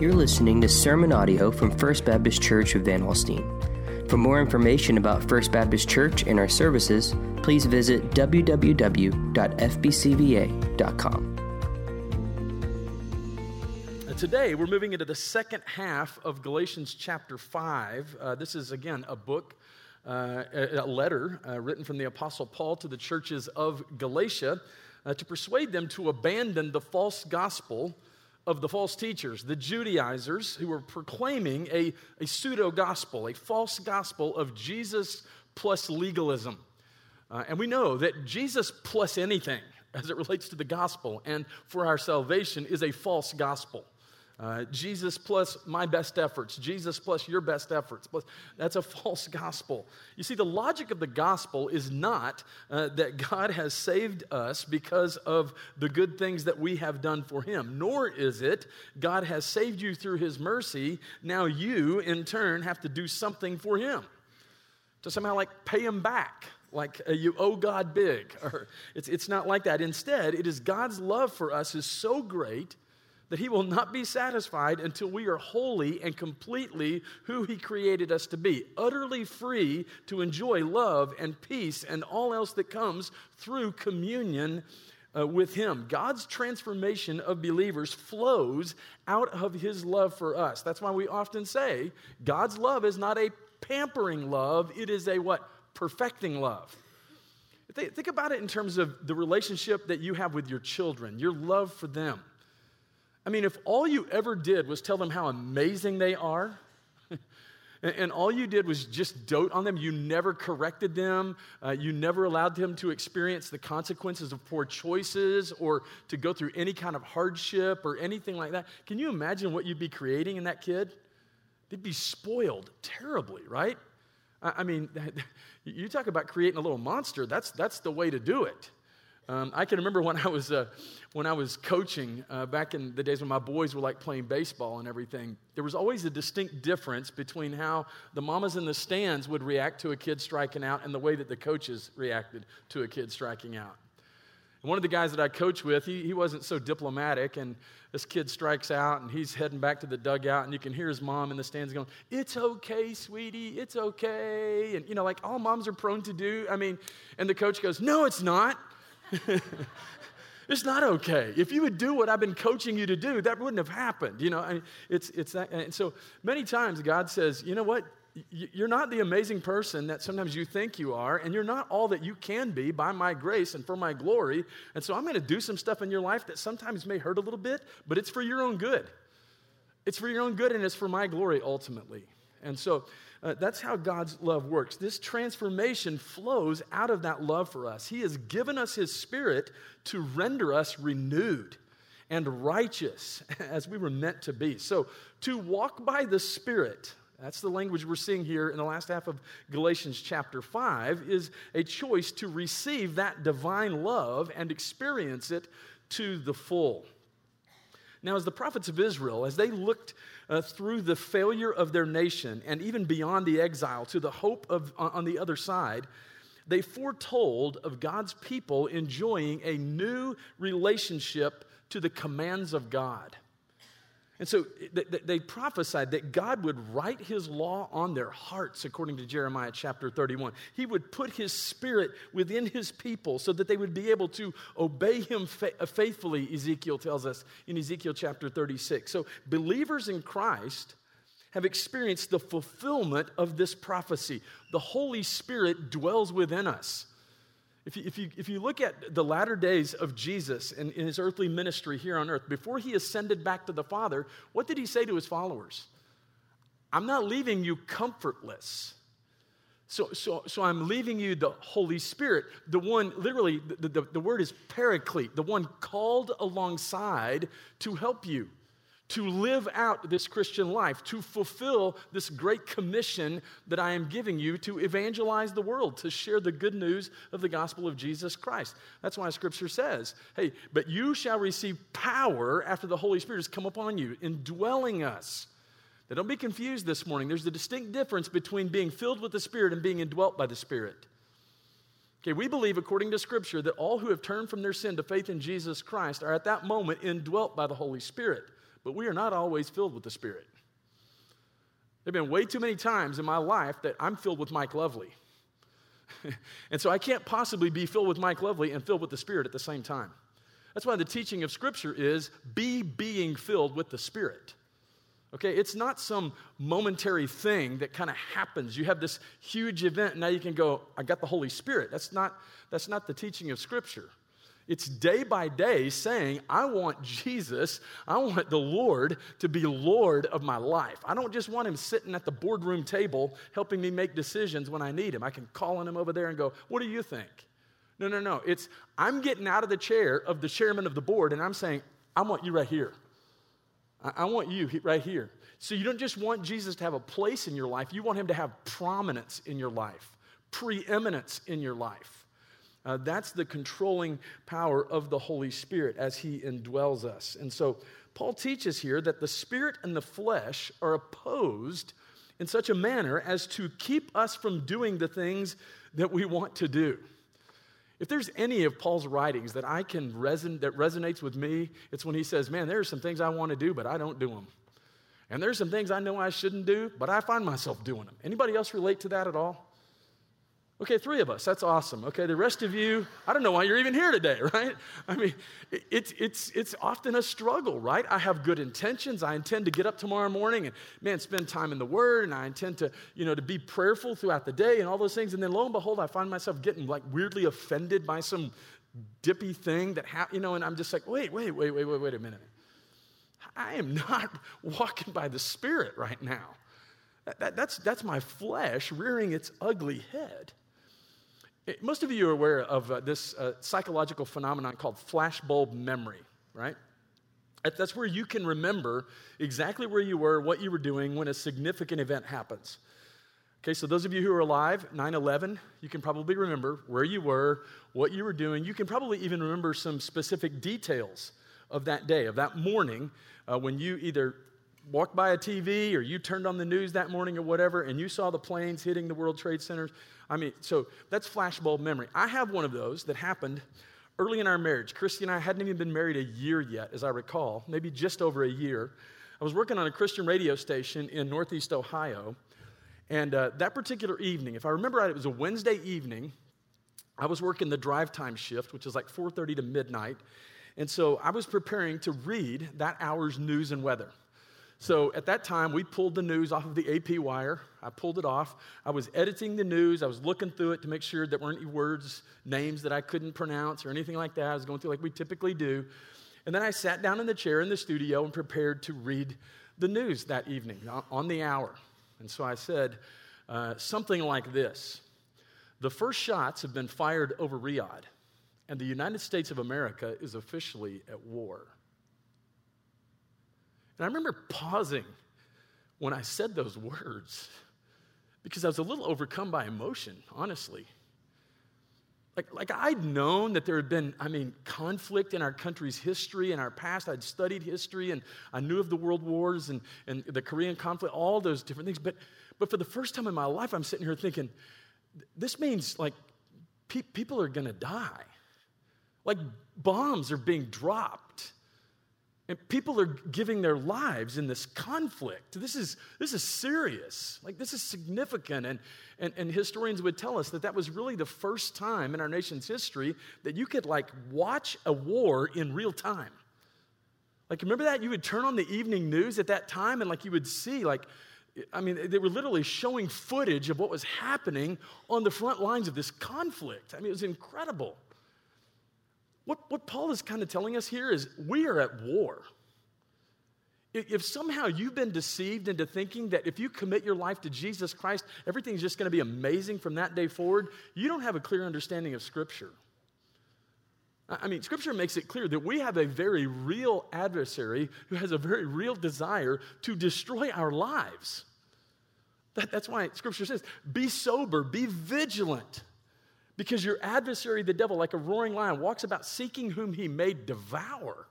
You're listening to sermon audio from First Baptist Church of Van Alstyne. For more information about First Baptist Church and our services, please visit www.fbcva.com. Today, we're moving into the second half of Galatians chapter 5. Uh, this is, again, a book, uh, a letter uh, written from the Apostle Paul to the churches of Galatia uh, to persuade them to abandon the false gospel of the false teachers, the Judaizers, who were proclaiming a, a pseudo gospel, a false gospel of Jesus plus legalism. Uh, and we know that Jesus plus anything as it relates to the gospel and for our salvation is a false gospel. Uh, Jesus plus my best efforts, Jesus plus your best efforts. Plus, that's a false gospel. You see, the logic of the gospel is not uh, that God has saved us because of the good things that we have done for Him, nor is it God has saved you through His mercy. Now you, in turn, have to do something for Him to somehow like pay Him back like uh, you owe God big. Or it's, it's not like that. Instead, it is God's love for us is so great that He will not be satisfied until we are wholly and completely who He created us to be, utterly free to enjoy love and peace and all else that comes through communion uh, with Him. God's transformation of believers flows out of His love for us. That's why we often say God's love is not a pampering love, it is a what? Perfecting love. Think about it in terms of the relationship that you have with your children, your love for them. I mean, if all you ever did was tell them how amazing they are, and all you did was just dote on them, you never corrected them, uh, you never allowed them to experience the consequences of poor choices or to go through any kind of hardship or anything like that, can you imagine what you'd be creating in that kid? They'd be spoiled terribly, right? I mean, you talk about creating a little monster, that's, that's the way to do it. Um, I can remember when I was, uh, when I was coaching uh, back in the days when my boys were like playing baseball and everything. There was always a distinct difference between how the mamas in the stands would react to a kid striking out and the way that the coaches reacted to a kid striking out. And one of the guys that I coach with, he, he wasn't so diplomatic, and this kid strikes out, and he's heading back to the dugout, and you can hear his mom in the stands going, It's okay, sweetie, it's okay. And, you know, like all moms are prone to do. I mean, and the coach goes, No, it's not. it's not okay. If you would do what I've been coaching you to do, that wouldn't have happened. You know, I mean, it's, it's that. And so many times God says, you know what? You're not the amazing person that sometimes you think you are, and you're not all that you can be by my grace and for my glory. And so I'm going to do some stuff in your life that sometimes may hurt a little bit, but it's for your own good. It's for your own good, and it's for my glory ultimately. And so uh, that's how God's love works. This transformation flows out of that love for us. He has given us His Spirit to render us renewed and righteous as we were meant to be. So, to walk by the Spirit, that's the language we're seeing here in the last half of Galatians chapter 5, is a choice to receive that divine love and experience it to the full. Now, as the prophets of Israel, as they looked uh, through the failure of their nation and even beyond the exile to the hope of, on the other side, they foretold of God's people enjoying a new relationship to the commands of God. And so they prophesied that God would write his law on their hearts, according to Jeremiah chapter 31. He would put his spirit within his people so that they would be able to obey him uh, faithfully, Ezekiel tells us in Ezekiel chapter 36. So believers in Christ have experienced the fulfillment of this prophecy. The Holy Spirit dwells within us. If you, if, you, if you look at the latter days of Jesus in, in his earthly ministry here on earth, before he ascended back to the Father, what did he say to his followers? I'm not leaving you comfortless. So, so, so I'm leaving you the Holy Spirit, the one, literally, the, the, the word is paraclete, the one called alongside to help you to live out this Christian life, to fulfill this great commission that I am giving you to evangelize the world, to share the good news of the gospel of Jesus Christ. That's why scripture says, hey, but you shall receive power after the Holy Spirit has come upon you, indwelling us. Now, don't be confused this morning. There's a distinct difference between being filled with the Spirit and being indwelt by the Spirit. Okay, we believe, according to Scripture, that all who have turned from their sin to faith in Jesus Christ are at that moment indwelt by the Holy Spirit. But we are not always filled with the Spirit. There have been way too many times in my life that I'm filled with Mike Lovely. and so I can't possibly be filled with Mike Lovely and filled with the Spirit at the same time. That's why the teaching of Scripture is be being filled with the Spirit. Okay, it's not some momentary thing that kind of happens. You have this huge event, and now you can go, I got the Holy Spirit. That's not, that's not the teaching of Scripture. It's day by day saying, I want Jesus, I want the Lord to be Lord of my life. I don't just want him sitting at the boardroom table helping me make decisions when I need him. I can call on him over there and go, What do you think? No, no, no. It's, I'm getting out of the chair of the chairman of the board and I'm saying, I want you right here. I, I want you right here. So you don't just want Jesus to have a place in your life, you want him to have prominence in your life, preeminence in your life. Uh, that's the controlling power of the Holy Spirit as He indwells us. And so Paul teaches here that the Spirit and the flesh are opposed in such a manner as to keep us from doing the things that we want to do. If there's any of Paul's writings that I can reson- that resonates with me, it's when he says, "Man, there are some things I want to do, but I don't do them." And there's some things I know I shouldn't do, but I find myself doing them. Anybody else relate to that at all? Okay, three of us. That's awesome. Okay, the rest of you, I don't know why you're even here today, right? I mean, it's, it's, it's often a struggle, right? I have good intentions. I intend to get up tomorrow morning and, man, spend time in the Word, and I intend to, you know, to be prayerful throughout the day and all those things. And then lo and behold, I find myself getting like weirdly offended by some dippy thing that happened, you know, and I'm just like, wait, wait, wait, wait, wait, wait a minute. I am not walking by the Spirit right now. That, that, that's, that's my flesh rearing its ugly head. Most of you are aware of uh, this uh, psychological phenomenon called flashbulb memory, right? That's where you can remember exactly where you were, what you were doing when a significant event happens. Okay, so those of you who are alive, 9 11, you can probably remember where you were, what you were doing. You can probably even remember some specific details of that day, of that morning, uh, when you either walked by a TV or you turned on the news that morning or whatever and you saw the planes hitting the World Trade Centers. I mean, so that's flashbulb memory. I have one of those that happened early in our marriage. Christy and I hadn't even been married a year yet, as I recall, maybe just over a year. I was working on a Christian radio station in Northeast Ohio. And uh, that particular evening, if I remember right, it was a Wednesday evening. I was working the drive time shift, which is like 4:30 to midnight. And so I was preparing to read that hour's news and weather. So at that time, we pulled the news off of the AP wire. I pulled it off. I was editing the news. I was looking through it to make sure there weren't any words, names that I couldn't pronounce or anything like that. I was going through like we typically do. And then I sat down in the chair in the studio and prepared to read the news that evening on the hour. And so I said uh, something like this The first shots have been fired over Riyadh, and the United States of America is officially at war. And I remember pausing when I said those words because I was a little overcome by emotion, honestly. Like, like I'd known that there had been, I mean, conflict in our country's history, and our past. I'd studied history and I knew of the world wars and, and the Korean conflict, all those different things. But, but for the first time in my life, I'm sitting here thinking, this means like pe- people are going to die. Like bombs are being dropped. And people are giving their lives in this conflict. This is, this is serious. Like, this is significant. And, and, and historians would tell us that that was really the first time in our nation's history that you could, like, watch a war in real time. Like, remember that? You would turn on the evening news at that time and, like, you would see, like, I mean, they were literally showing footage of what was happening on the front lines of this conflict. I mean, it was incredible. What, what Paul is kind of telling us here is we are at war. If somehow you've been deceived into thinking that if you commit your life to Jesus Christ, everything's just going to be amazing from that day forward, you don't have a clear understanding of Scripture. I mean, Scripture makes it clear that we have a very real adversary who has a very real desire to destroy our lives. That, that's why Scripture says, be sober, be vigilant. Because your adversary, the devil, like a roaring lion, walks about seeking whom he may devour.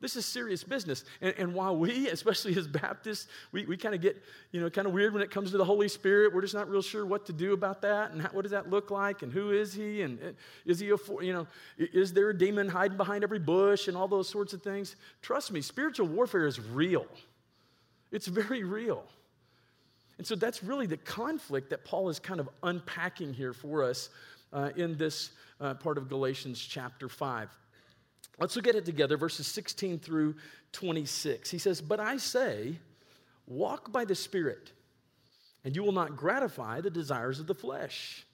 This is serious business. And, and while we, especially as Baptists, we, we kind of get, you know, kind of weird when it comes to the Holy Spirit, we're just not real sure what to do about that and how, what does that look like and who is he and is he a, you know, is there a demon hiding behind every bush and all those sorts of things? Trust me, spiritual warfare is real. It's very real. And so that's really the conflict that Paul is kind of unpacking here for us uh, in this uh, part of Galatians chapter 5. Let's look at it together, verses 16 through 26. He says, But I say, walk by the Spirit, and you will not gratify the desires of the flesh.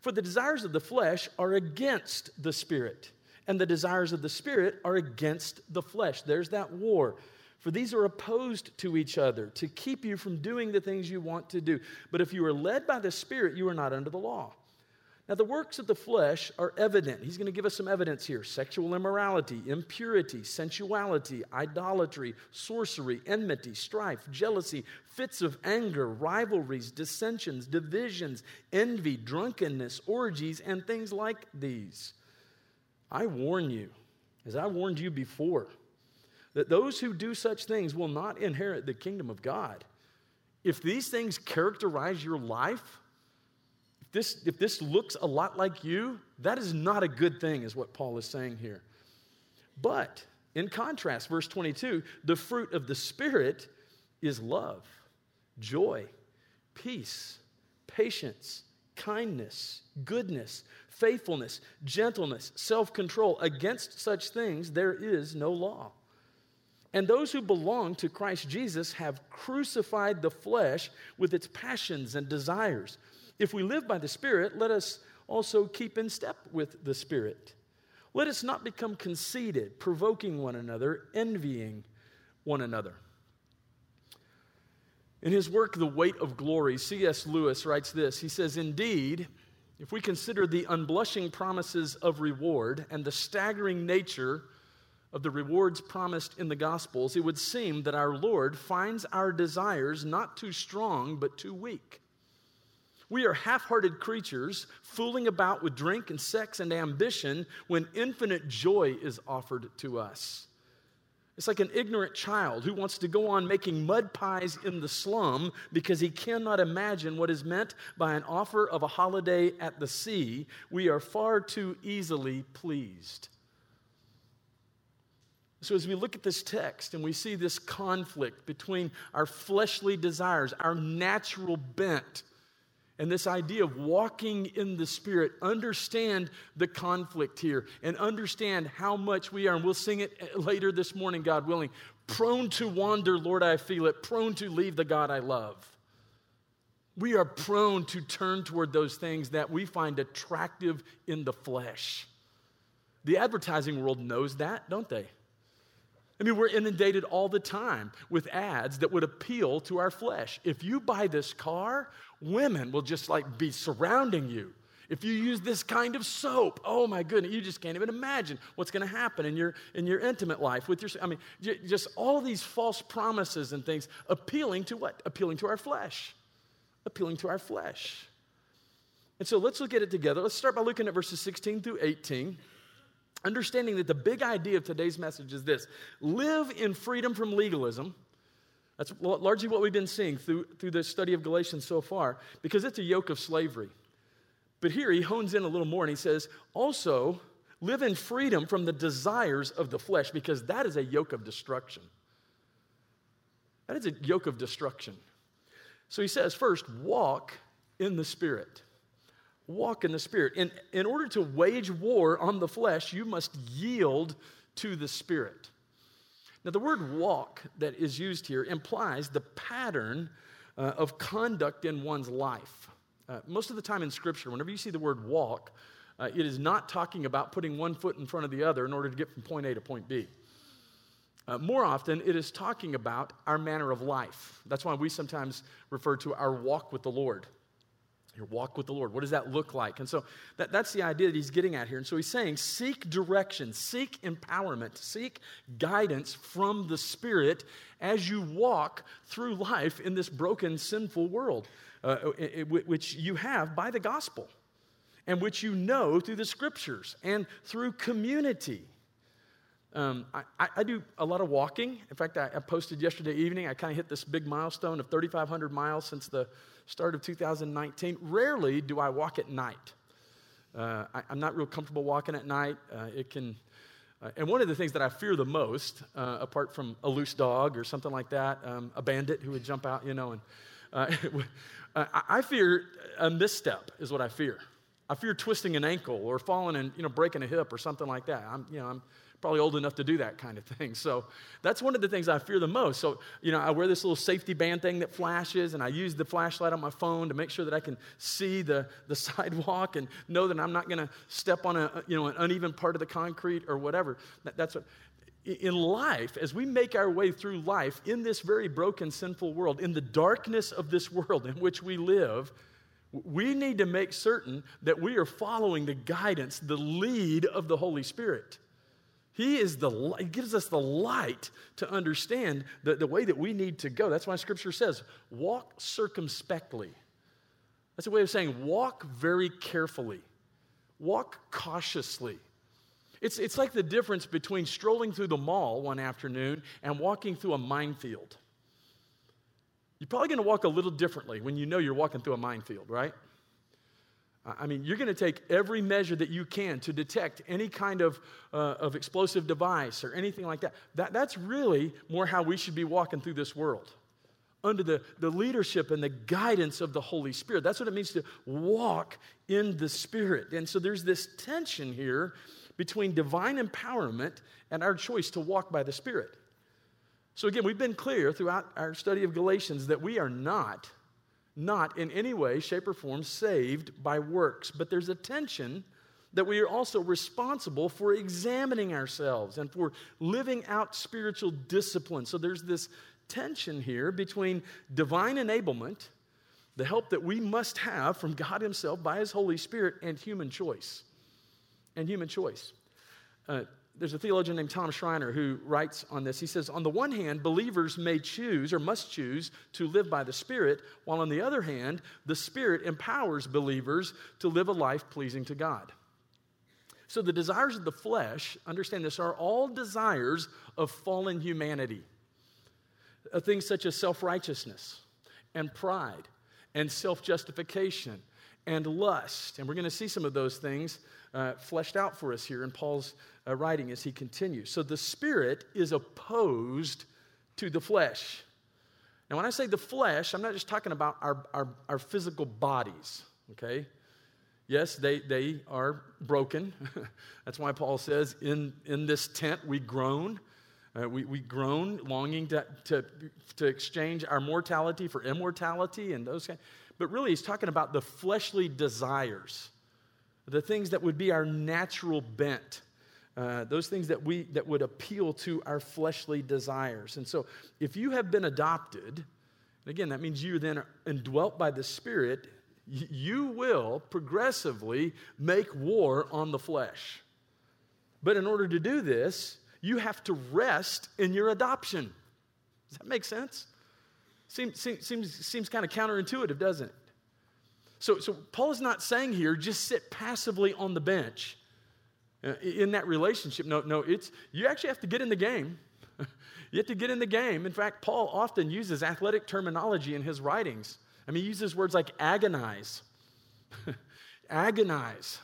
For the desires of the flesh are against the Spirit, and the desires of the Spirit are against the flesh. There's that war. For these are opposed to each other to keep you from doing the things you want to do. But if you are led by the Spirit, you are not under the law. Now, the works of the flesh are evident. He's going to give us some evidence here sexual immorality, impurity, sensuality, idolatry, sorcery, enmity, strife, jealousy, fits of anger, rivalries, dissensions, divisions, envy, drunkenness, orgies, and things like these. I warn you, as I warned you before, that those who do such things will not inherit the kingdom of God. If these things characterize your life, this, if this looks a lot like you, that is not a good thing, is what Paul is saying here. But in contrast, verse 22, the fruit of the Spirit is love, joy, peace, patience, kindness, goodness, faithfulness, gentleness, self control. Against such things there is no law. And those who belong to Christ Jesus have crucified the flesh with its passions and desires. If we live by the Spirit, let us also keep in step with the Spirit. Let us not become conceited, provoking one another, envying one another. In his work, The Weight of Glory, C.S. Lewis writes this He says, Indeed, if we consider the unblushing promises of reward and the staggering nature of the rewards promised in the Gospels, it would seem that our Lord finds our desires not too strong, but too weak. We are half hearted creatures fooling about with drink and sex and ambition when infinite joy is offered to us. It's like an ignorant child who wants to go on making mud pies in the slum because he cannot imagine what is meant by an offer of a holiday at the sea. We are far too easily pleased. So, as we look at this text and we see this conflict between our fleshly desires, our natural bent, and this idea of walking in the Spirit, understand the conflict here and understand how much we are, and we'll sing it later this morning, God willing, prone to wander, Lord, I feel it, prone to leave the God I love. We are prone to turn toward those things that we find attractive in the flesh. The advertising world knows that, don't they? I mean, we're inundated all the time with ads that would appeal to our flesh. If you buy this car, women will just like be surrounding you. If you use this kind of soap, oh my goodness, you just can't even imagine what's going to happen in your in your intimate life with your I mean, just all these false promises and things appealing to what? Appealing to our flesh. Appealing to our flesh. And so let's look at it together. Let's start by looking at verses 16 through 18. Understanding that the big idea of today's message is this live in freedom from legalism. That's largely what we've been seeing through, through the study of Galatians so far, because it's a yoke of slavery. But here he hones in a little more and he says, also live in freedom from the desires of the flesh, because that is a yoke of destruction. That is a yoke of destruction. So he says, first, walk in the Spirit walk in the Spirit. In, in order to wage war on the flesh, you must yield to the Spirit. Now, the word walk that is used here implies the pattern uh, of conduct in one's life. Uh, most of the time in Scripture, whenever you see the word walk, uh, it is not talking about putting one foot in front of the other in order to get from point A to point B. Uh, more often, it is talking about our manner of life. That's why we sometimes refer to our walk with the Lord your walk with the Lord. What does that look like? And so that, that's the idea that he's getting at here. And so he's saying, seek direction, seek empowerment, seek guidance from the Spirit as you walk through life in this broken, sinful world, uh, which you have by the gospel and which you know through the scriptures and through community. Um, I, I, do a lot of walking. In fact, I, I posted yesterday evening, I kind of hit this big milestone of 3,500 miles since the start of 2019. Rarely do I walk at night. Uh, I, am not real comfortable walking at night. Uh, it can, uh, and one of the things that I fear the most, uh, apart from a loose dog or something like that, um, a bandit who would jump out, you know, and uh, I fear a misstep is what I fear. I fear twisting an ankle or falling and you know breaking a hip or something like that. I'm you know I'm probably old enough to do that kind of thing. So that's one of the things I fear the most. So, you know, I wear this little safety band thing that flashes, and I use the flashlight on my phone to make sure that I can see the, the sidewalk and know that I'm not going to step on a, you know, an uneven part of the concrete or whatever. That, that's what. In life, as we make our way through life in this very broken, sinful world, in the darkness of this world in which we live, we need to make certain that we are following the guidance, the lead of the Holy Spirit. He is the he gives us the light to understand the, the way that we need to go. That's why scripture says, walk circumspectly. That's a way of saying walk very carefully, walk cautiously. It's, it's like the difference between strolling through the mall one afternoon and walking through a minefield. You're probably going to walk a little differently when you know you're walking through a minefield, right? I mean, you're going to take every measure that you can to detect any kind of, uh, of explosive device or anything like that. that. That's really more how we should be walking through this world under the, the leadership and the guidance of the Holy Spirit. That's what it means to walk in the Spirit. And so there's this tension here between divine empowerment and our choice to walk by the Spirit. So, again, we've been clear throughout our study of Galatians that we are not not in any way, shape, or form saved by works. But there's a tension that we are also responsible for examining ourselves and for living out spiritual discipline. So there's this tension here between divine enablement, the help that we must have from God Himself by His Holy Spirit, and human choice. And human choice. Uh, there's a theologian named Tom Schreiner who writes on this. He says, On the one hand, believers may choose or must choose to live by the Spirit, while on the other hand, the Spirit empowers believers to live a life pleasing to God. So the desires of the flesh, understand this, are all desires of fallen humanity. Uh, things such as self righteousness and pride and self justification and lust. And we're going to see some of those things uh, fleshed out for us here in Paul's uh, writing as he continues. So the spirit is opposed to the flesh. Now, when I say the flesh, I'm not just talking about our, our, our physical bodies, okay? Yes, they, they are broken. That's why Paul says, in, in this tent we groan. Uh, we, we groan, longing to, to, to exchange our mortality for immortality and those kind. But really, he's talking about the fleshly desires the things that would be our natural bent. Uh, those things that we that would appeal to our fleshly desires. And so if you have been adopted again that means you're then indwelt by the spirit you will progressively make war on the flesh. But in order to do this you have to rest in your adoption. Does that make sense? Seems, seems, seems, seems kind of counterintuitive doesn't it? So, so Paul is not saying here, just sit passively on the bench Uh, in that relationship. No, no, it's you actually have to get in the game. you have to get in the game. In fact, Paul often uses athletic terminology in his writings. I mean, he uses words like agonize. agonize.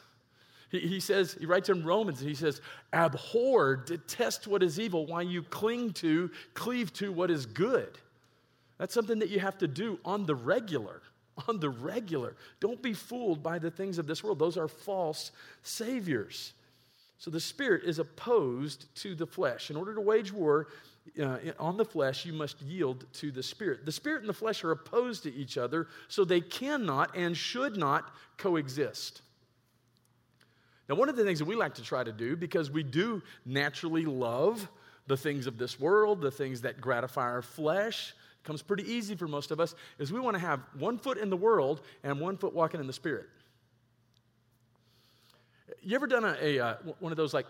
He, he says, he writes in Romans, he says, abhor, detest what is evil, while you cling to, cleave to what is good. That's something that you have to do on the regular on the regular. Don't be fooled by the things of this world, those are false saviors. So the spirit is opposed to the flesh. In order to wage war uh, on the flesh, you must yield to the spirit. The spirit and the flesh are opposed to each other, so they cannot and should not coexist. Now, one of the things that we like to try to do, because we do naturally love the things of this world, the things that gratify our flesh, comes pretty easy for most of us, is we want to have one foot in the world and one foot walking in the Spirit. You ever done a, a uh, one of those like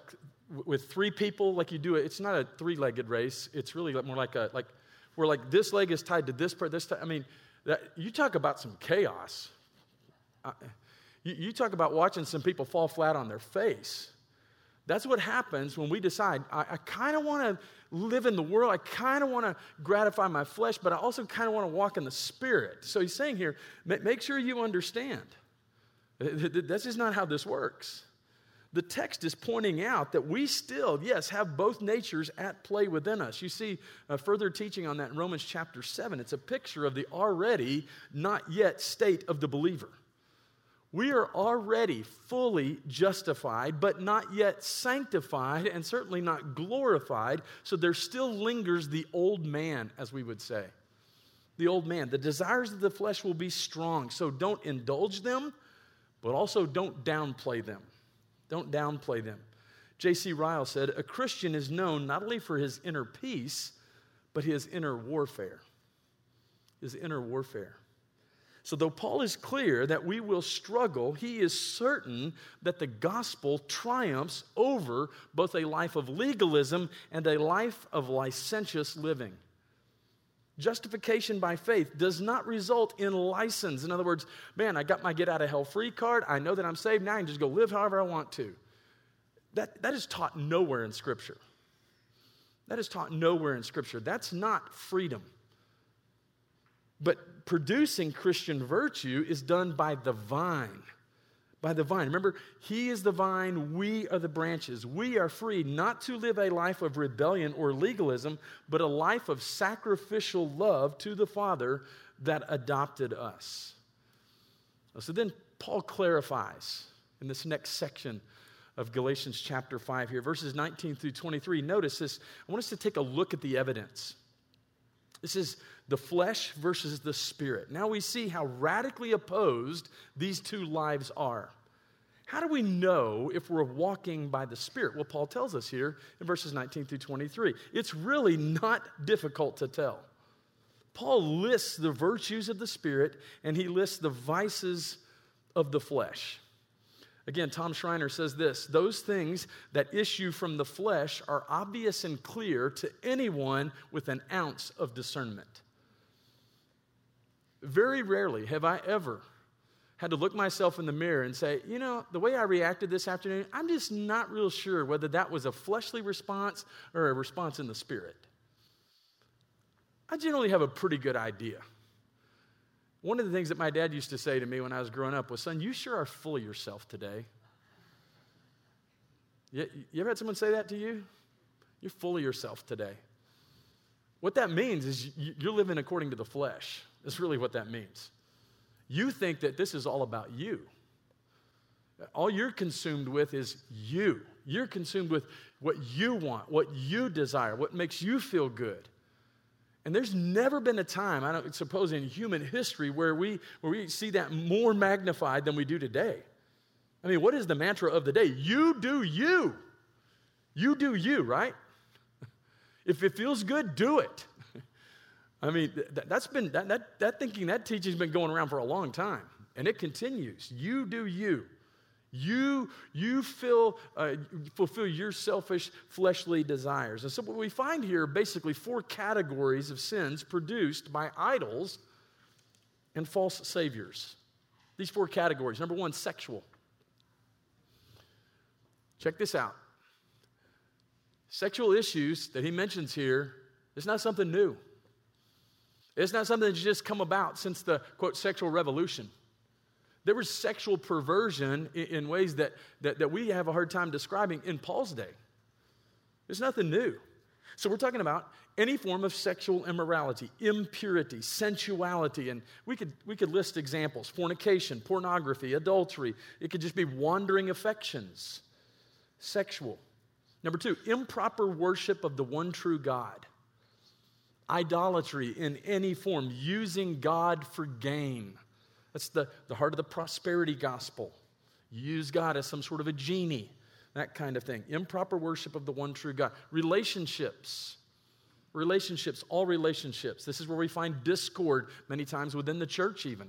with three people, like you do it? It's not a three-legged race. It's really more like a like where like this leg is tied to this part. This, t- I mean, that, you talk about some chaos. Uh, you, you talk about watching some people fall flat on their face. That's what happens when we decide, I, I kind of want to live in the world. I kind of want to gratify my flesh, but I also kind of want to walk in the spirit. So he's saying here, make sure you understand. That's just not how this works. The text is pointing out that we still, yes, have both natures at play within us. You see further teaching on that in Romans chapter 7. It's a picture of the already not yet state of the believer. We are already fully justified, but not yet sanctified, and certainly not glorified. So there still lingers the old man, as we would say. The old man. The desires of the flesh will be strong. So don't indulge them, but also don't downplay them. Don't downplay them. J.C. Ryle said A Christian is known not only for his inner peace, but his inner warfare. His inner warfare. So, though Paul is clear that we will struggle, he is certain that the gospel triumphs over both a life of legalism and a life of licentious living. Justification by faith does not result in license. In other words, man, I got my get out of hell free card. I know that I'm saved. Now I can just go live however I want to. That, that is taught nowhere in Scripture. That is taught nowhere in Scripture. That's not freedom. But producing Christian virtue is done by the vine. By the vine. Remember, He is the vine, we are the branches. We are free not to live a life of rebellion or legalism, but a life of sacrificial love to the Father that adopted us. So then Paul clarifies in this next section of Galatians chapter 5 here, verses 19 through 23. Notice this. I want us to take a look at the evidence. This is the flesh versus the spirit. Now we see how radically opposed these two lives are. How do we know if we're walking by the Spirit? Well, Paul tells us here in verses 19 through 23. It's really not difficult to tell. Paul lists the virtues of the Spirit and he lists the vices of the flesh. Again, Tom Schreiner says this those things that issue from the flesh are obvious and clear to anyone with an ounce of discernment. Very rarely have I ever had to look myself in the mirror and say, you know, the way I reacted this afternoon, I'm just not real sure whether that was a fleshly response or a response in the spirit. I generally have a pretty good idea. One of the things that my dad used to say to me when I was growing up was, son, you sure are full of yourself today. You, ever had someone say that to you? You're full of yourself today. What that means is you're living according to the flesh. That's really what that means. You think that this is all about you. All you're consumed with is you. You're consumed with what you want, what you desire, what makes you feel good. And there's never been a time, I don't suppose, in human history where we, where we see that more magnified than we do today. I mean, what is the mantra of the day? You do you. You do you, right? If it feels good, do it. I mean, that, has been, that, that, that thinking, that teaching's been going around for a long time, and it continues. You do you. You, you feel, uh, fulfill your selfish fleshly desires. And so, what we find here basically four categories of sins produced by idols and false saviors. These four categories. Number one, sexual. Check this out. Sexual issues that he mentions here is not something new. It's not something that's just come about since the quote sexual revolution. There was sexual perversion in, in ways that, that, that we have a hard time describing in Paul's day. It's nothing new. So we're talking about any form of sexual immorality, impurity, sensuality, and we could, we could list examples fornication, pornography, adultery. It could just be wandering affections, sexual. Number two, improper worship of the one true God idolatry in any form, using God for gain. That's the, the heart of the prosperity gospel. Use God as some sort of a genie, that kind of thing. Improper worship of the one true God. Relationships. Relationships, all relationships. This is where we find discord many times within the church, even.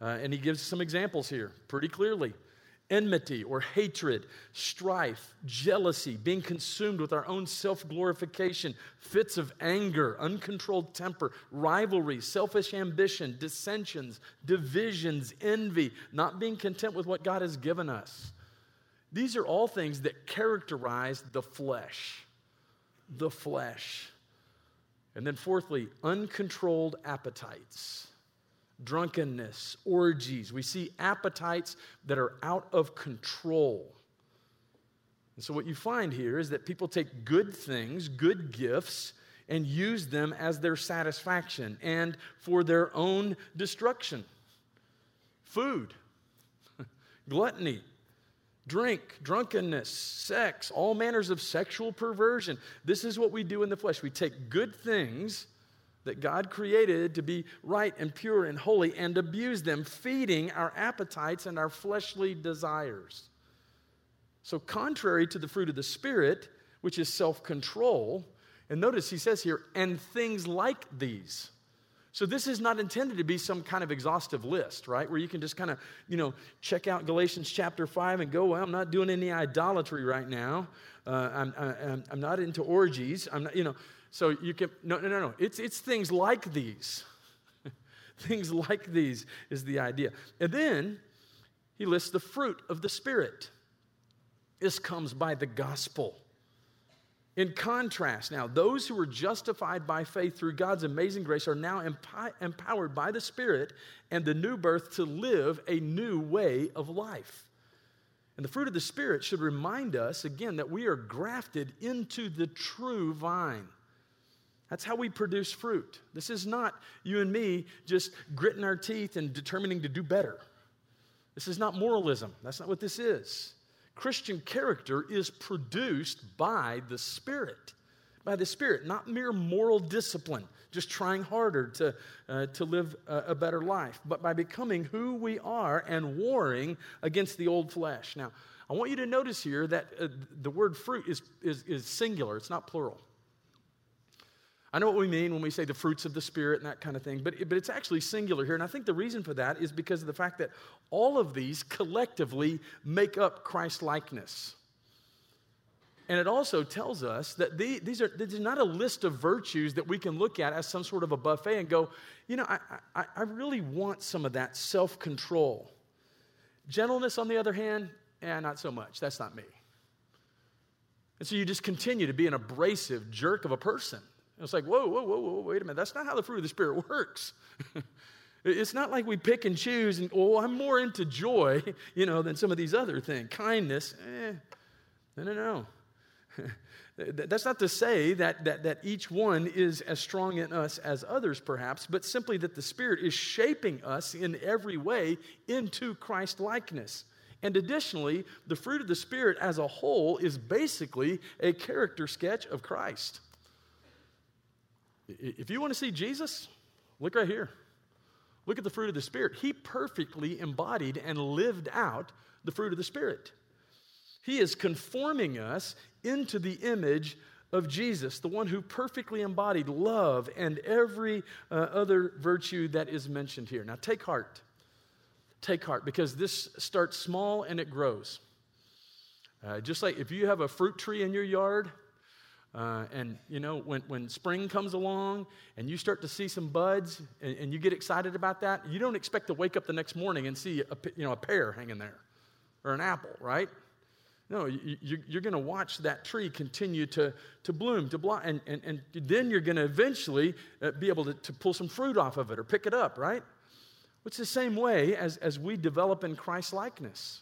Uh, and he gives some examples here pretty clearly enmity or hatred, strife, jealousy, being consumed with our own self glorification, fits of anger, uncontrolled temper, rivalry, selfish ambition, dissensions, divisions, envy, not being content with what God has given us. These are all things that characterize the flesh. The flesh. And then, fourthly, uncontrolled appetites, drunkenness, orgies. We see appetites that are out of control. And so, what you find here is that people take good things, good gifts, and use them as their satisfaction and for their own destruction. Food, gluttony, drink, drunkenness, sex, all manners of sexual perversion. This is what we do in the flesh. We take good things that God created to be right and pure and holy and abuse them, feeding our appetites and our fleshly desires. So, contrary to the fruit of the Spirit, which is self control, and notice he says here, and things like these. So this is not intended to be some kind of exhaustive list, right? Where you can just kind of, you know, check out Galatians chapter 5 and go, well, I'm not doing any idolatry right now. Uh, I'm, I'm, I'm not into orgies. I'm not, you know, so you can, no, no, no, no. It's, it's things like these. things like these is the idea. And then he lists the fruit of the Spirit. This comes by the gospel. In contrast, now, those who were justified by faith through God's amazing grace are now empi- empowered by the Spirit and the new birth to live a new way of life. And the fruit of the Spirit should remind us, again, that we are grafted into the true vine. That's how we produce fruit. This is not you and me just gritting our teeth and determining to do better. This is not moralism. That's not what this is. Christian character is produced by the Spirit. By the Spirit, not mere moral discipline, just trying harder to, uh, to live a, a, better life, but by becoming who we are and warring against the old flesh. Now, I want you to notice here that uh, the word fruit is, is, is singular, it's not plural. I know what we mean when we say the fruits of the Spirit and that kind of thing, but, but it's actually singular here. And I think the reason for that is because of the fact that all of these collectively make up Christ likeness. And it also tells us that the, these are this is not a list of virtues that we can look at as some sort of a buffet and go, you know, I, I, I really want some of that self control. Gentleness, on the other hand, eh, not so much. That's not me. And so you just continue to be an abrasive jerk of a person. It's like, whoa, whoa, whoa, whoa, wait a minute. That's not how the fruit of the Spirit works. it's not like we pick and choose and, oh, I'm more into joy, you know, than some of these other things. Kindness, eh, no, no, no. That's not to say that, that, that each one is as strong in us as others, perhaps, but simply that the Spirit is shaping us in every way into Christ likeness. And additionally, the fruit of the Spirit as a whole is basically a character sketch of Christ. If you want to see Jesus, look right here. Look at the fruit of the Spirit. He perfectly embodied and lived out the fruit of the Spirit. He is conforming us into the image of Jesus, the one who perfectly embodied love and every uh, other virtue that is mentioned here. Now, take heart. Take heart because this starts small and it grows. Uh, just like if you have a fruit tree in your yard, uh, and you know, when, when spring comes along and you start to see some buds and, and, you get excited about that, you don't expect to wake up the next morning and see a, you know, a pear hanging there or an apple, right? No, you, are going to watch that tree continue to, to bloom, to blossom, and, and, and then you're going to eventually uh, be able to, to pull some fruit off of it or pick it up, right? It's the same way as, as we develop in Christ likeness.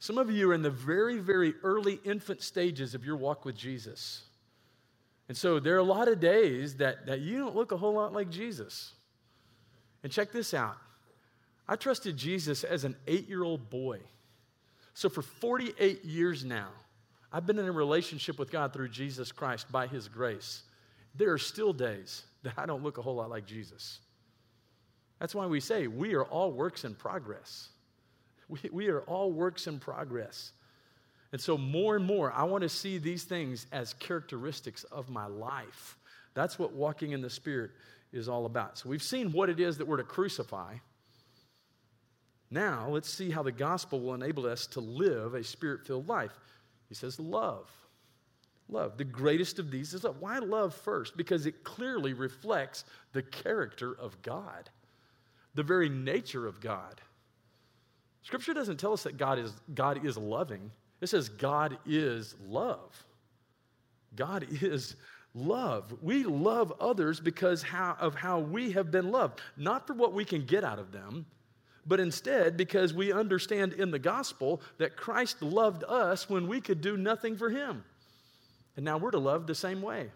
Some of you are in the very, very early infant stages of your walk with Jesus. And so there are a lot of days that, that you don't look a whole lot like Jesus. And check this out I trusted Jesus as an eight year old boy. So for 48 years now, I've been in a relationship with God through Jesus Christ by His grace. There are still days that I don't look a whole lot like Jesus. That's why we say we are all works in progress. We, we are all works in progress. And so, more and more, I want to see these things as characteristics of my life. That's what walking in the Spirit is all about. So, we've seen what it is that we're to crucify. Now, let's see how the gospel will enable us to live a spirit filled life. He says, love. Love. The greatest of these is love. Why love first? Because it clearly reflects the character of God, the very nature of God. Scripture doesn't tell us that God is, God is loving. It says God is love. God is love. We love others because how, of how we have been loved, not for what we can get out of them, but instead because we understand in the gospel that Christ loved us when we could do nothing for him. And now we're to love the same way.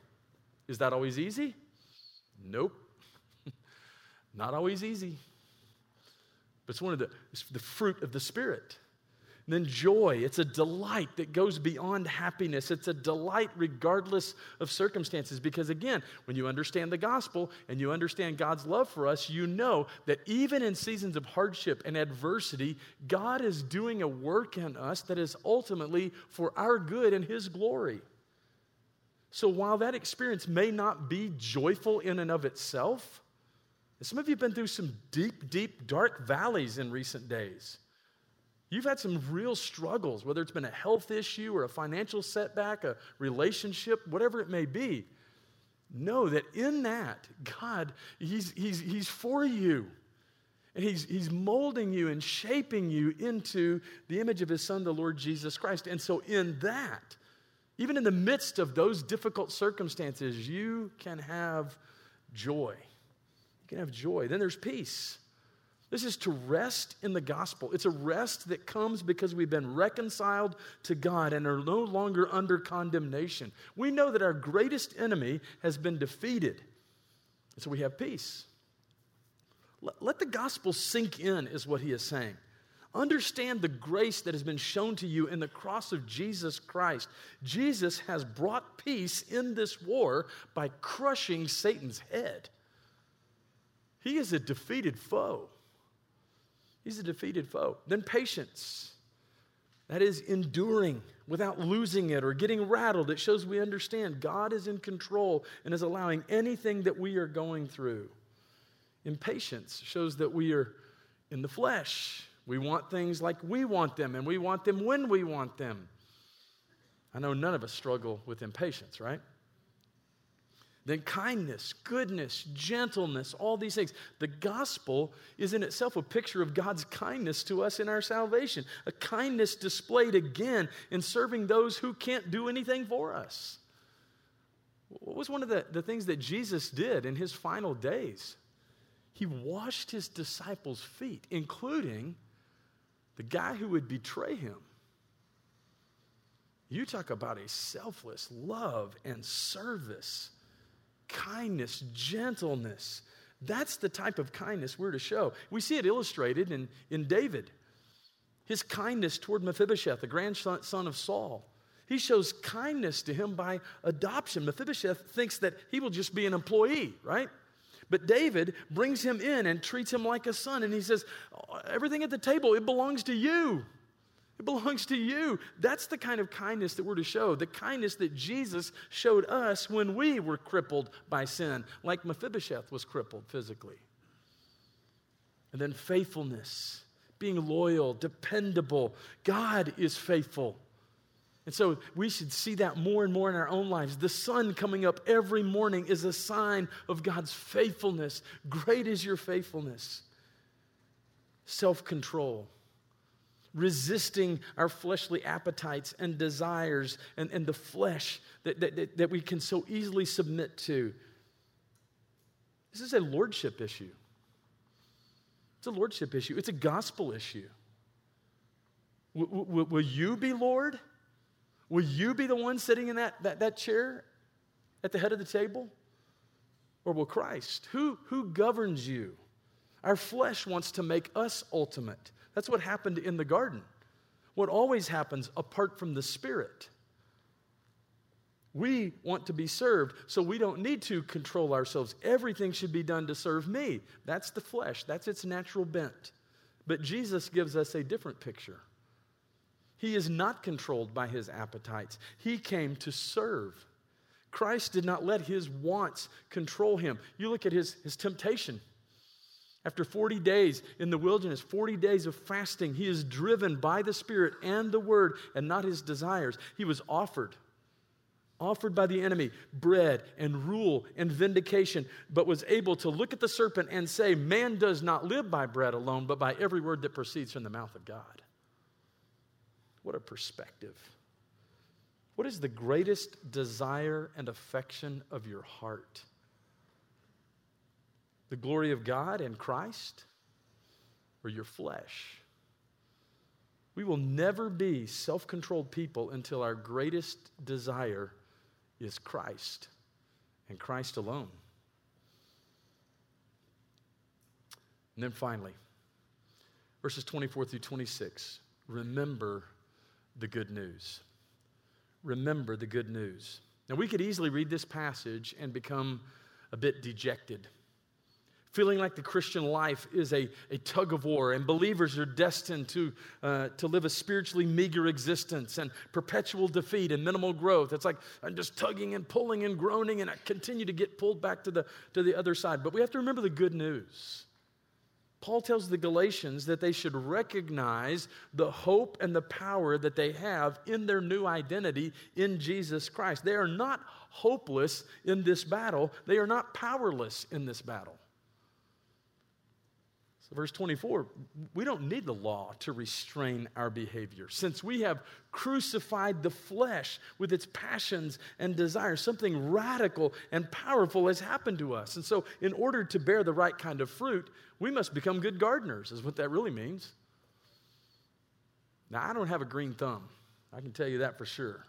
Is that always easy? Nope. Not always easy. But it's one of the, the fruit of the Spirit. And then joy, it's a delight that goes beyond happiness. It's a delight regardless of circumstances. Because again, when you understand the gospel and you understand God's love for us, you know that even in seasons of hardship and adversity, God is doing a work in us that is ultimately for our good and His glory. So while that experience may not be joyful in and of itself, some of you have been through some deep, deep, dark valleys in recent days. You've had some real struggles, whether it's been a health issue or a financial setback, a relationship, whatever it may be. Know that in that, God, He's, he's, he's for you. And he's, he's molding you and shaping you into the image of His Son, the Lord Jesus Christ. And so, in that, even in the midst of those difficult circumstances, you can have joy. You can have joy. Then there's peace. This is to rest in the gospel. It's a rest that comes because we've been reconciled to God and are no longer under condemnation. We know that our greatest enemy has been defeated. So we have peace. Let the gospel sink in, is what he is saying. Understand the grace that has been shown to you in the cross of Jesus Christ. Jesus has brought peace in this war by crushing Satan's head. He is a defeated foe. He's a defeated foe. Then patience. That is enduring without losing it or getting rattled. It shows we understand God is in control and is allowing anything that we are going through. Impatience shows that we are in the flesh. We want things like we want them, and we want them when we want them. I know none of us struggle with impatience, right? Then kindness, goodness, gentleness, all these things. The gospel is in itself a picture of God's kindness to us in our salvation, a kindness displayed again in serving those who can't do anything for us. What was one of the, the things that Jesus did in his final days? He washed his disciples' feet, including the guy who would betray him. You talk about a selfless love and service kindness, gentleness. That's the type of kindness we're to show. We see it illustrated in, in David. His kindness toward Mephibosheth, the grandson of Saul. He shows kindness to him by adoption. Mephibosheth thinks that he will just be an employee, right? But David brings him in and treats him like a son, and he says, Everything at the table, it belongs to you. It belongs to you. That's the kind of kindness that we're to show. The kindness that Jesus showed us when we were crippled by sin, like Mephibosheth was crippled physically. And then faithfulness, being loyal, dependable. God is faithful. And so we should see that more and more in our own lives. The sun coming up every morning is a sign of God's faithfulness. Great is your faithfulness. Self control resisting our fleshly appetites and desires and, and the flesh that, that, that we can so easily submit to. This is a lordship issue. It's a lordship issue, it's a gospel issue. W- w- will you be Lord? Will you be the one sitting in that, that, that chair at the head of the table? Or will Christ? Who, who governs you? Our flesh wants to make us ultimate. That's what happened in the garden. What always happens apart from the Spirit. We want to be served, so we don't need to control ourselves. Everything should be done to serve me. That's the flesh, that's its natural bent. But Jesus gives us a different picture. He is not controlled by his appetites, he came to serve. Christ did not let his wants control him. You look at his, his temptation. After 40 days in the wilderness, 40 days of fasting, he is driven by the Spirit and the Word and not his desires. He was offered offered by the enemy bread and rule and vindication, but was able to look at the serpent and say, Man does not live by bread alone, but by every word that proceeds from the mouth of God. What a perspective. What is the greatest desire and affection of your heart? The glory of God and Christ or your flesh? We will never be self controlled people until our greatest desire is Christ and Christ alone. And then finally, verses 24 through 26 remember the good news. Remember the good news. Now, we could easily read this passage and become a bit dejected feeling like the Christian life is a, a tug of war and believers are destined to, uh, to live a spiritually meager existence and perpetual defeat and minimal growth. It's like I'm just tugging and pulling and groaning and I continue to get pulled back to the, to the other side. But we have to remember the good news. Paul tells the Galatians that they should recognize the hope and the power that they have in their new identity in Jesus Christ. They are not hopeless in this battle, they are not powerless in this battle. Verse 24, we don't need the law to restrain our behavior. Since we have crucified the flesh with its passions and desires, something radical and powerful has happened to us. And so, in order to bear the right kind of fruit, we must become good gardeners, is what that really means. Now, I don't have a green thumb. I can tell you that for sure.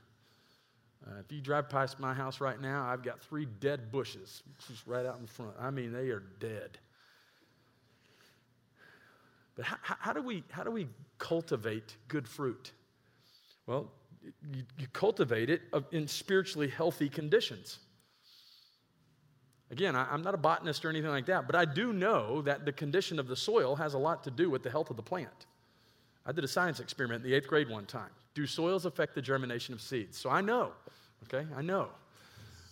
Uh, if you drive past my house right now, I've got three dead bushes just right out in front. I mean, they are dead. But how, how, do we, how do we cultivate good fruit? Well, you, you cultivate it in spiritually healthy conditions. Again, I, I'm not a botanist or anything like that, but I do know that the condition of the soil has a lot to do with the health of the plant. I did a science experiment in the eighth grade one time. Do soils affect the germination of seeds? So I know, okay? I know.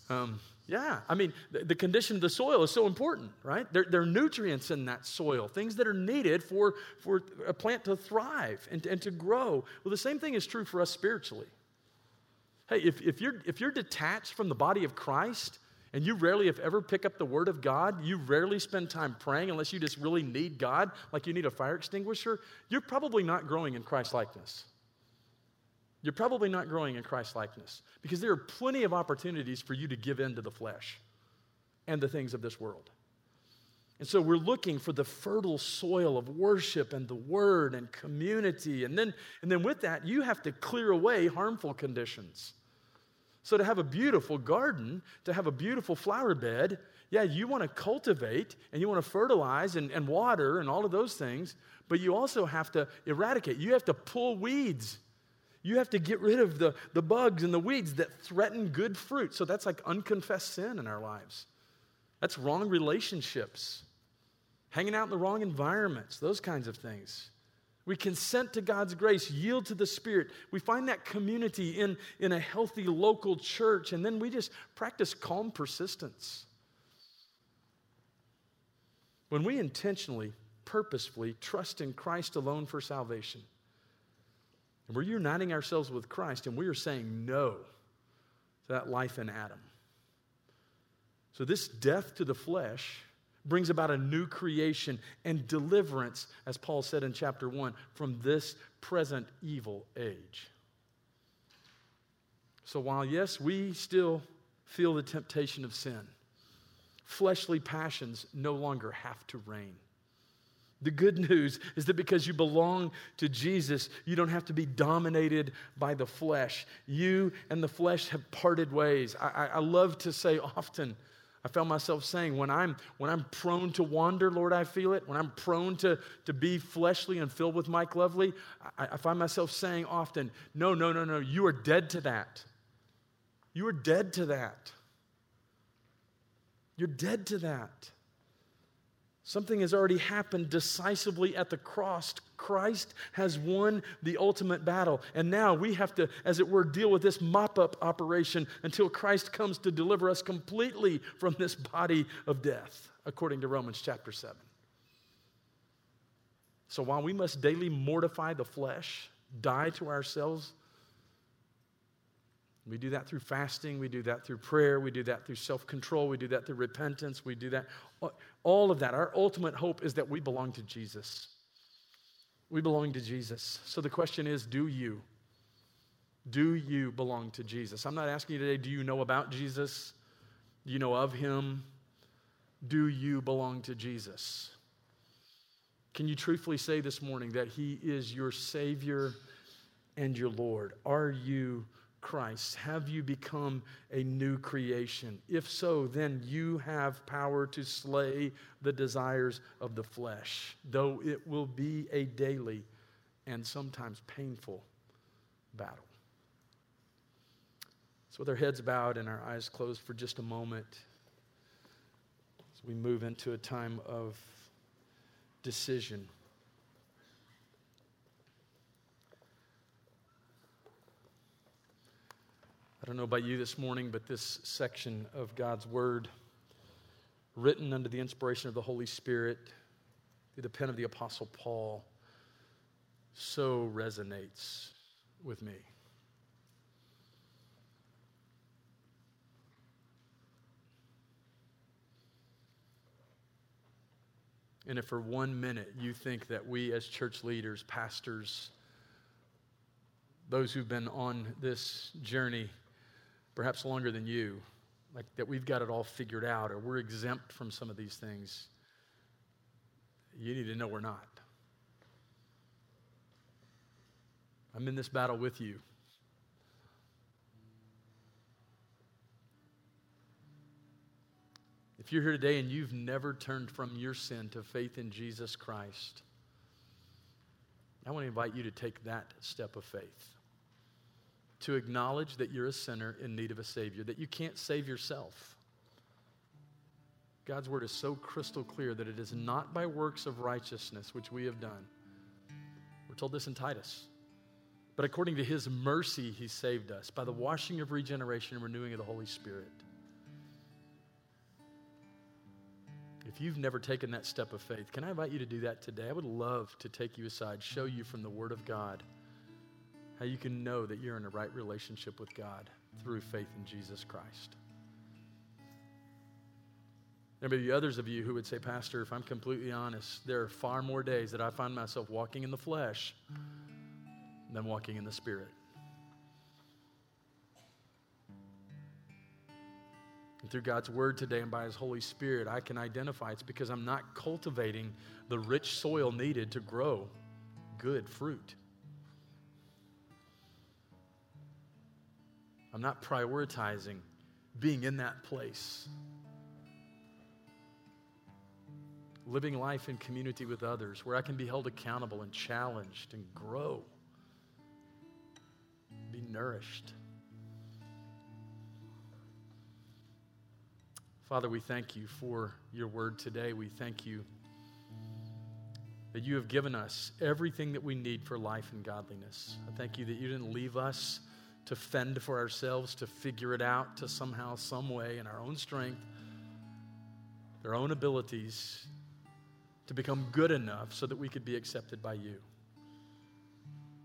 Um, yeah, I mean, the, the, condition of the soil is so important, right? There, there, are nutrients in that soil, things that are needed for, for a plant to thrive and, and to grow. Well, the same thing is true for us spiritually. Hey, if, if, you're, if you're detached from the body of Christ and you rarely, if ever, pick up the Word of God, you rarely spend time praying unless you just really need God, like you need a fire extinguisher, you're probably not growing in Christ likeness you're probably not growing in Christ likeness because there are plenty of opportunities for you to give in to the flesh and the things of this world. And so we're looking for the fertile soil of worship and the word and community. And then, and then with that, you have to clear away harmful conditions. So to have a beautiful garden, to have a beautiful flower bed, yeah, you want to cultivate and you want to fertilize and, and water and all of those things, but you also have to eradicate. You have to pull weeds you have to get rid of the, the bugs and the weeds that threaten good fruit. So that's like unconfessed sin in our lives. That's wrong relationships, hanging out in the wrong environments, those kinds of things. We consent to God's grace, yield to the Spirit. We find that community in, in a healthy local church, and then we just practice calm persistence. When we intentionally, purposefully trust in Christ alone for salvation, and we're uniting ourselves with Christ and we are saying no to that life in Adam. So, this death to the flesh brings about a new creation and deliverance, as Paul said in chapter 1, from this present evil age. So, while yes, we still feel the temptation of sin, fleshly passions no longer have to reign. The good news is that because you belong to Jesus, you don't have to be dominated by the flesh. You and the flesh have parted ways. I, I, love to say often, I found myself saying, when I'm, when I'm prone to wander, Lord, I feel it. When I'm prone to, to be fleshly and filled with Mike Lovely, I, I find myself saying often, no, no, no, no, you are dead to that. You are dead to that. You're dead to that. Something has already happened decisively at the cross. Christ has won the ultimate battle. And now we have to, as it were, deal with this mop up operation until Christ comes to deliver us completely from this body of death, according to Romans chapter 7. So while we must daily mortify the flesh, die to ourselves, We do that through fasting. We do that through prayer. We do that through self control. We do that through repentance. We do that. All of that. Our ultimate hope is that we belong to Jesus. We belong to Jesus. So the question is do you? Do you belong to Jesus? I'm not asking you today, do you know about Jesus? Do you know of him? Do you belong to Jesus? Can you truthfully say this morning that he is your Savior and your Lord? Are you Christ? Have you become a new creation? If so, then you have power to slay the desires of the flesh, though it will be a daily and sometimes painful battle. So, with our heads bowed and our eyes closed for just a moment, as we move into a time of decision. I don't know about you this morning, but this section of God's Word, written under the inspiration of the Holy Spirit through the pen of the Apostle Paul, so resonates with me. And if for one minute you think that we as church leaders, pastors, those who've been on this journey perhaps longer than you, like that we've got it all figured out or we're exempt from some of these things, you need to know we're not. I'm in this battle with you. If you're here today and you've never turned from your sin to faith in Jesus Christ, I want to invite you to take that step of faith to acknowledge that you're a sinner in need of a Savior, that you can't save yourself. God's word is so crystal clear that it is not by works of righteousness which we have done. We're told this in Titus. But according to his mercy, he saved us by the washing of regeneration and renewing of the Holy Spirit. If you've never taken that step of faith, can I invite you to do that today? I would love to take you aside, show you from the Word of God how you can know that you're in a right relationship with God through faith in Jesus Christ. There may be others of you who would say, Pastor, if I'm completely honest, there are far more days that I find myself walking in the flesh than walking in the Spirit. And through God's Word today and by His Holy Spirit, I can identify it's because I'm not cultivating the rich soil needed to grow good fruit. I'm not prioritizing being in that place. Living life in community with others where I can be held accountable and challenged and grow, be nourished. Father, we thank you for your word today. We thank you that you have given us everything that we need for life and godliness. I thank you that you didn't leave us to fend for ourselves, to figure it out, to somehow, some way, in our own strength, their own abilities, to become good enough so that we could be accepted by you.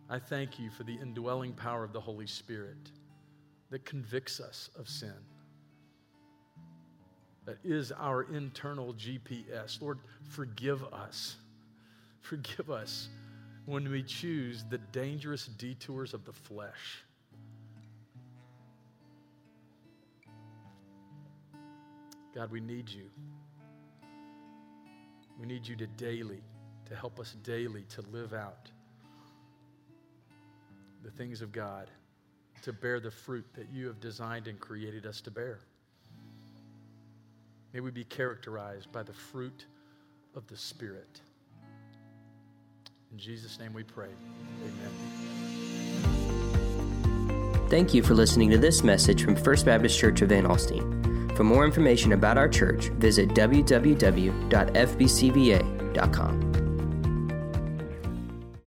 I thank you for the indwelling power of the Holy Spirit that convicts us of sin, that is our internal GPS. Lord, forgive us. Forgive us when we choose the dangerous detours of the flesh God, we need you. We need you to daily, to help us daily to live out the things of God, to bear the fruit that you have designed and created us to bear. May we be characterized by the fruit of the Spirit. In Jesus' name we pray. Amen. Thank you for listening to this message from First Baptist Church of Van Alstyne. For more information about our church, visit www.fbcva.com.